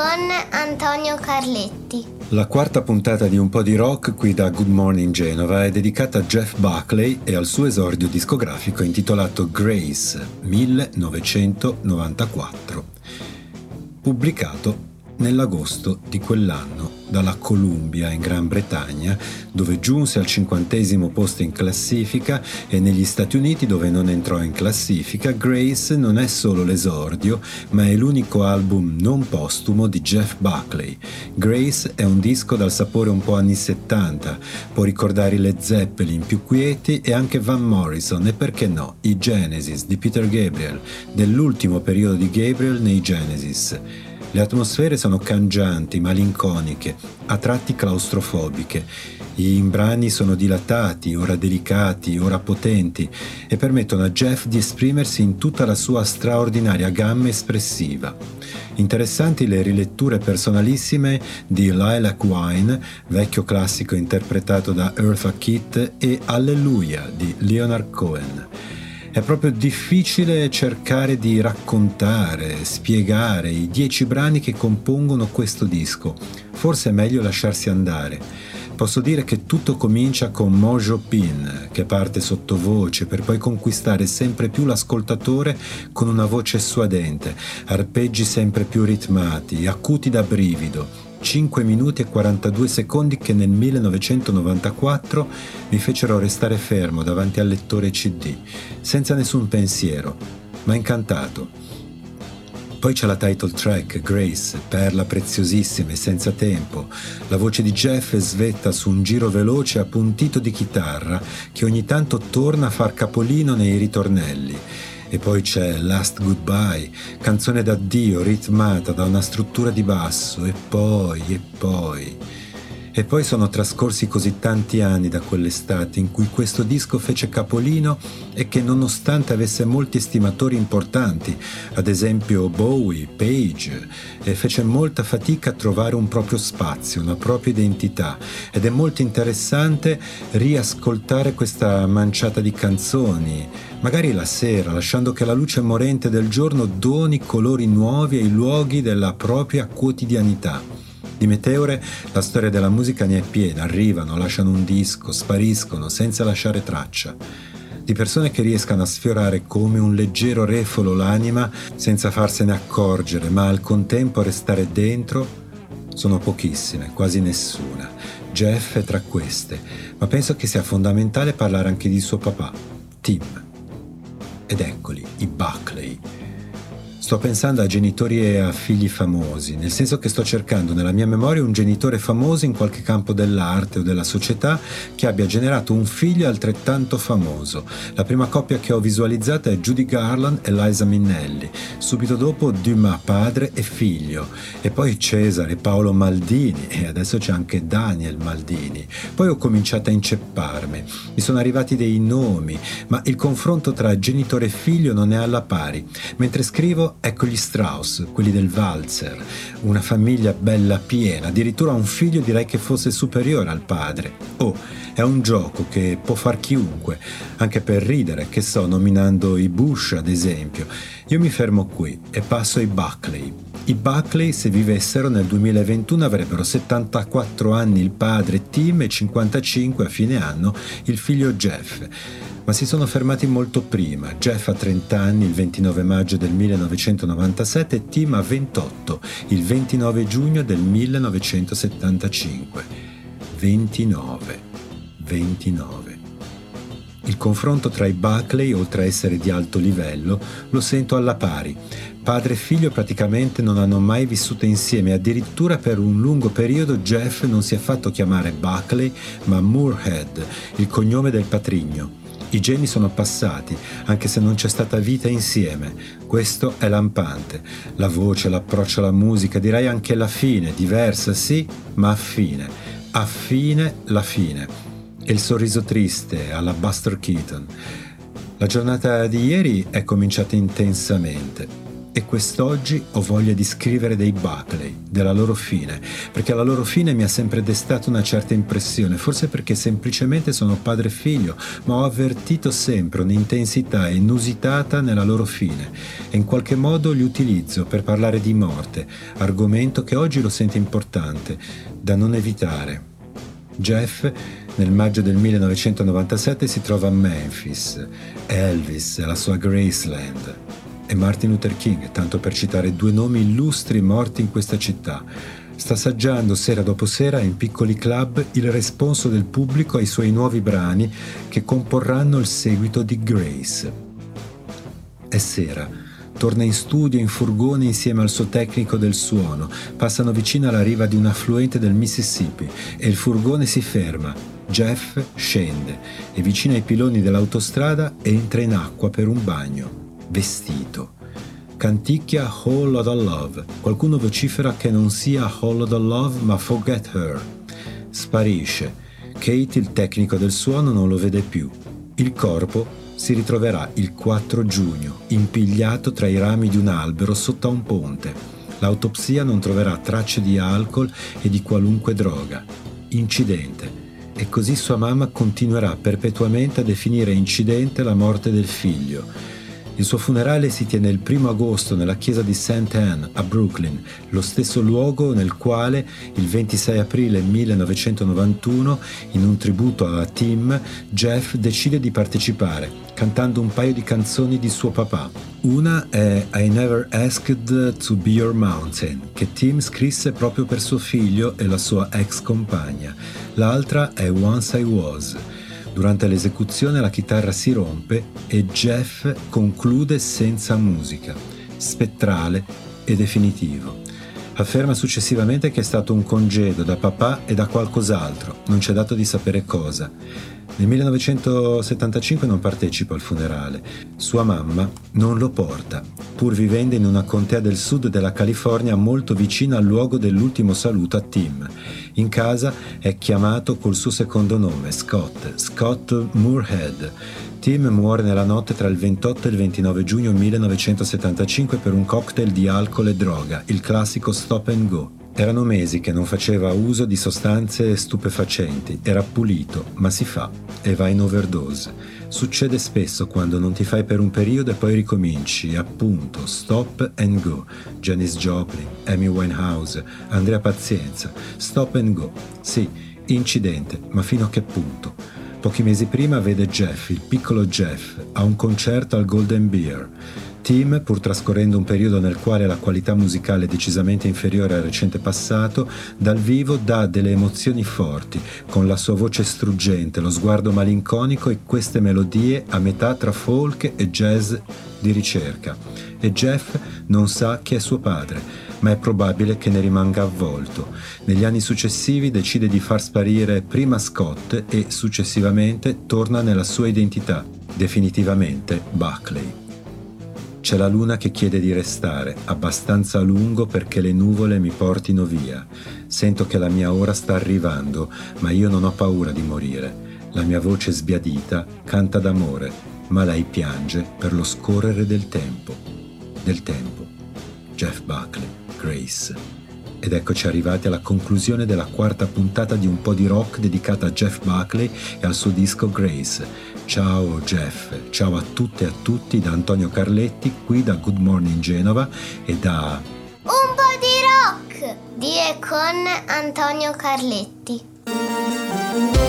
con Antonio Carletti. La quarta puntata di Un po' di rock qui da Good Morning Genova è dedicata a Jeff Buckley e al suo esordio discografico intitolato Grace 1994, pubblicato nell'agosto di quell'anno dalla Columbia in Gran Bretagna, dove giunse al cinquantesimo posto in classifica e negli Stati Uniti dove non entrò in classifica, Grace non è solo l'esordio, ma è l'unico album non postumo di Jeff Buckley. Grace è un disco dal sapore un po' anni 70, può ricordare i Led Zeppelin più quieti e anche Van Morrison e perché no, i Genesis di Peter Gabriel, dell'ultimo periodo di Gabriel nei Genesis. Le atmosfere sono cangianti, malinconiche, a tratti claustrofobiche. I brani sono dilatati, ora delicati, ora potenti e permettono a Jeff di esprimersi in tutta la sua straordinaria gamma espressiva. Interessanti le riletture personalissime di Lilac Wine, vecchio classico interpretato da Eartha Kitt, e Alleluia di Leonard Cohen è proprio difficile cercare di raccontare, spiegare i dieci brani che compongono questo disco. Forse è meglio lasciarsi andare. Posso dire che tutto comincia con Mojo Pin, che parte sottovoce per poi conquistare sempre più l'ascoltatore con una voce suadente, arpeggi sempre più ritmati, acuti da brivido, 5 minuti e 42 secondi che nel 1994 mi fecero restare fermo davanti al lettore CD, senza nessun pensiero, ma incantato. Poi c'è la title track, Grace, perla preziosissima e senza tempo. La voce di Jeff svetta su un giro veloce appuntito di chitarra che ogni tanto torna a far capolino nei ritornelli e poi c'è Last Goodbye, canzone d'addio ritmata da una struttura di basso, e poi, e poi. E poi sono trascorsi così tanti anni da quell'estate in cui questo disco fece capolino e che nonostante avesse molti estimatori importanti, ad esempio Bowie, Page, fece molta fatica a trovare un proprio spazio, una propria identità ed è molto interessante riascoltare questa manciata di canzoni, magari la sera, lasciando che la luce morente del giorno doni colori nuovi ai luoghi della propria quotidianità. Di meteore la storia della musica ne è piena, arrivano, lasciano un disco, spariscono senza lasciare traccia. Di persone che riescano a sfiorare come un leggero refolo l'anima senza farsene accorgere, ma al contempo restare dentro, sono pochissime, quasi nessuna. Jeff è tra queste, ma penso che sia fondamentale parlare anche di suo papà, Tim. Ed eccoli, i Buckley Sto pensando a genitori e a figli famosi, nel senso che sto cercando nella mia memoria un genitore famoso in qualche campo dell'arte o della società che abbia generato un figlio altrettanto famoso. La prima coppia che ho visualizzata è Judy Garland e Liza Minnelli, subito dopo Dumas padre e figlio, e poi Cesare, Paolo Maldini e adesso c'è anche Daniel Maldini. Poi ho cominciato a incepparmi, mi sono arrivati dei nomi, ma il confronto tra genitore e figlio non è alla pari. Mentre scrivo ecco gli Strauss, quelli del Walzer, una famiglia bella piena, addirittura un figlio direi che fosse superiore al padre. Oh, è un gioco che può far chiunque, anche per ridere, che so, nominando i Bush ad esempio. Io mi fermo qui e passo ai Buckley. I Buckley, se vivessero nel 2021, avrebbero 74 anni il padre Tim e 55 a fine anno il figlio Jeff ma si sono fermati molto prima. Jeff ha 30 anni il 29 maggio del 1997 e Tim ha 28 il 29 giugno del 1975. 29. 29. Il confronto tra i Buckley, oltre a essere di alto livello, lo sento alla pari. Padre e figlio praticamente non hanno mai vissuto insieme, addirittura per un lungo periodo Jeff non si è fatto chiamare Buckley, ma Moorhead, il cognome del patrigno. I geni sono passati, anche se non c'è stata vita insieme. Questo è lampante. La voce, l'approccio alla musica, direi anche la fine, diversa sì, ma affine. Affine la fine. E il sorriso triste alla Buster Keaton. La giornata di ieri è cominciata intensamente. e quest'oggi ho voglia di scrivere dei Buckley, della loro fine, perché la loro fine mi ha sempre destato una certa impressione, forse perché semplicemente sono padre e figlio, ma ho avvertito sempre un'intensità inusitata nella loro fine e in qualche modo li utilizzo per parlare di morte, argomento che oggi lo sento importante, da non evitare. Jeff nel maggio del 1997 si trova a Memphis, Elvis e la sua Graceland e Martin Luther King, tanto per citare due nomi illustri morti in questa città. Sta assaggiando sera dopo sera in piccoli club il responso del pubblico ai suoi nuovi brani che comporranno il seguito di Grace. È sera. Torna in studio in furgone insieme al suo tecnico del suono. Passano vicino alla riva di un affluente del Mississippi e il furgone si ferma. Jeff scende e vicino ai piloni dell'autostrada entra in acqua per un bagno vestito. Canticchia Whole Lotta Love. Qualcuno vocifera che non sia Whole Lotta Love ma Forget Her. Sparisce. Kate, il tecnico del suono, non lo vede più. Il corpo si ritroverà il 4 giugno, impigliato tra i rami di un albero sotto a un ponte. L'autopsia non troverà tracce di alcol e di qualunque droga. Incidente. E così sua mamma continuerà perpetuamente a definire incidente la morte del figlio il suo funerale si tiene il primo agosto nella chiesa di St. Anne a Brooklyn, lo stesso luogo nel quale il 26 aprile 1991, in un tributo a Tim, Jeff decide di partecipare, cantando un paio di canzoni di suo papà. Una è I Never Asked to Be Your Mountain, che Tim scrisse proprio per suo figlio e la sua ex compagna. L'altra è Once I Was Durante l'esecuzione la chitarra si rompe e Jeff conclude senza musica, spettrale e definitivo. Afferma successivamente che è stato un congedo da papà e da qualcos'altro, non c'è dato di sapere cosa. Nel 1975 non partecipa al funerale. Sua mamma non lo porta, pur vivendo in una contea del sud della California molto vicina al luogo dell'ultimo saluto a Tim. In casa è chiamato col suo secondo nome, Scott, Scott Moorhead. Tim muore nella notte tra il 28 e il 29 giugno 1975 per un cocktail di alcol e droga, il classico stop and go. Erano mesi che non faceva uso di sostanze stupefacenti, era pulito, ma si fa e va in overdose. Succede spesso quando non ti fai per un periodo e poi ricominci, appunto, stop and go. Janis Joplin, Amy Winehouse, Andrea Pazienza, stop and go. Sì, incidente, ma fino a che punto? Pochi mesi prima vede Jeff, il piccolo Jeff, a un concerto al Golden Beer. Tim, pur trascorrendo un periodo nel quale la qualità musicale è decisamente inferiore al recente passato, dal vivo dà delle emozioni forti, con la sua voce struggente, lo sguardo malinconico e queste melodie a metà tra folk e jazz di ricerca. E Jeff non sa chi è suo padre, ma è probabile che ne rimanga avvolto. Negli anni successivi decide di far sparire prima Scott e successivamente torna nella sua identità, definitivamente Buckley. C'è la luna che chiede di restare, abbastanza a lungo perché le nuvole mi portino via. Sento che la mia ora sta arrivando, ma io non ho paura di morire. La mia voce sbiadita canta d'amore, ma lei piange per lo scorrere del tempo. Del tempo. Jeff Buckley, Grace. Ed eccoci arrivati alla conclusione della quarta puntata di un po' di rock dedicata a Jeff Buckley e al suo disco Grace. Ciao Jeff, ciao a tutte e a tutti da Antonio Carletti, qui da Good Morning Genova e da... Un po' di rock! Di e con Antonio Carletti.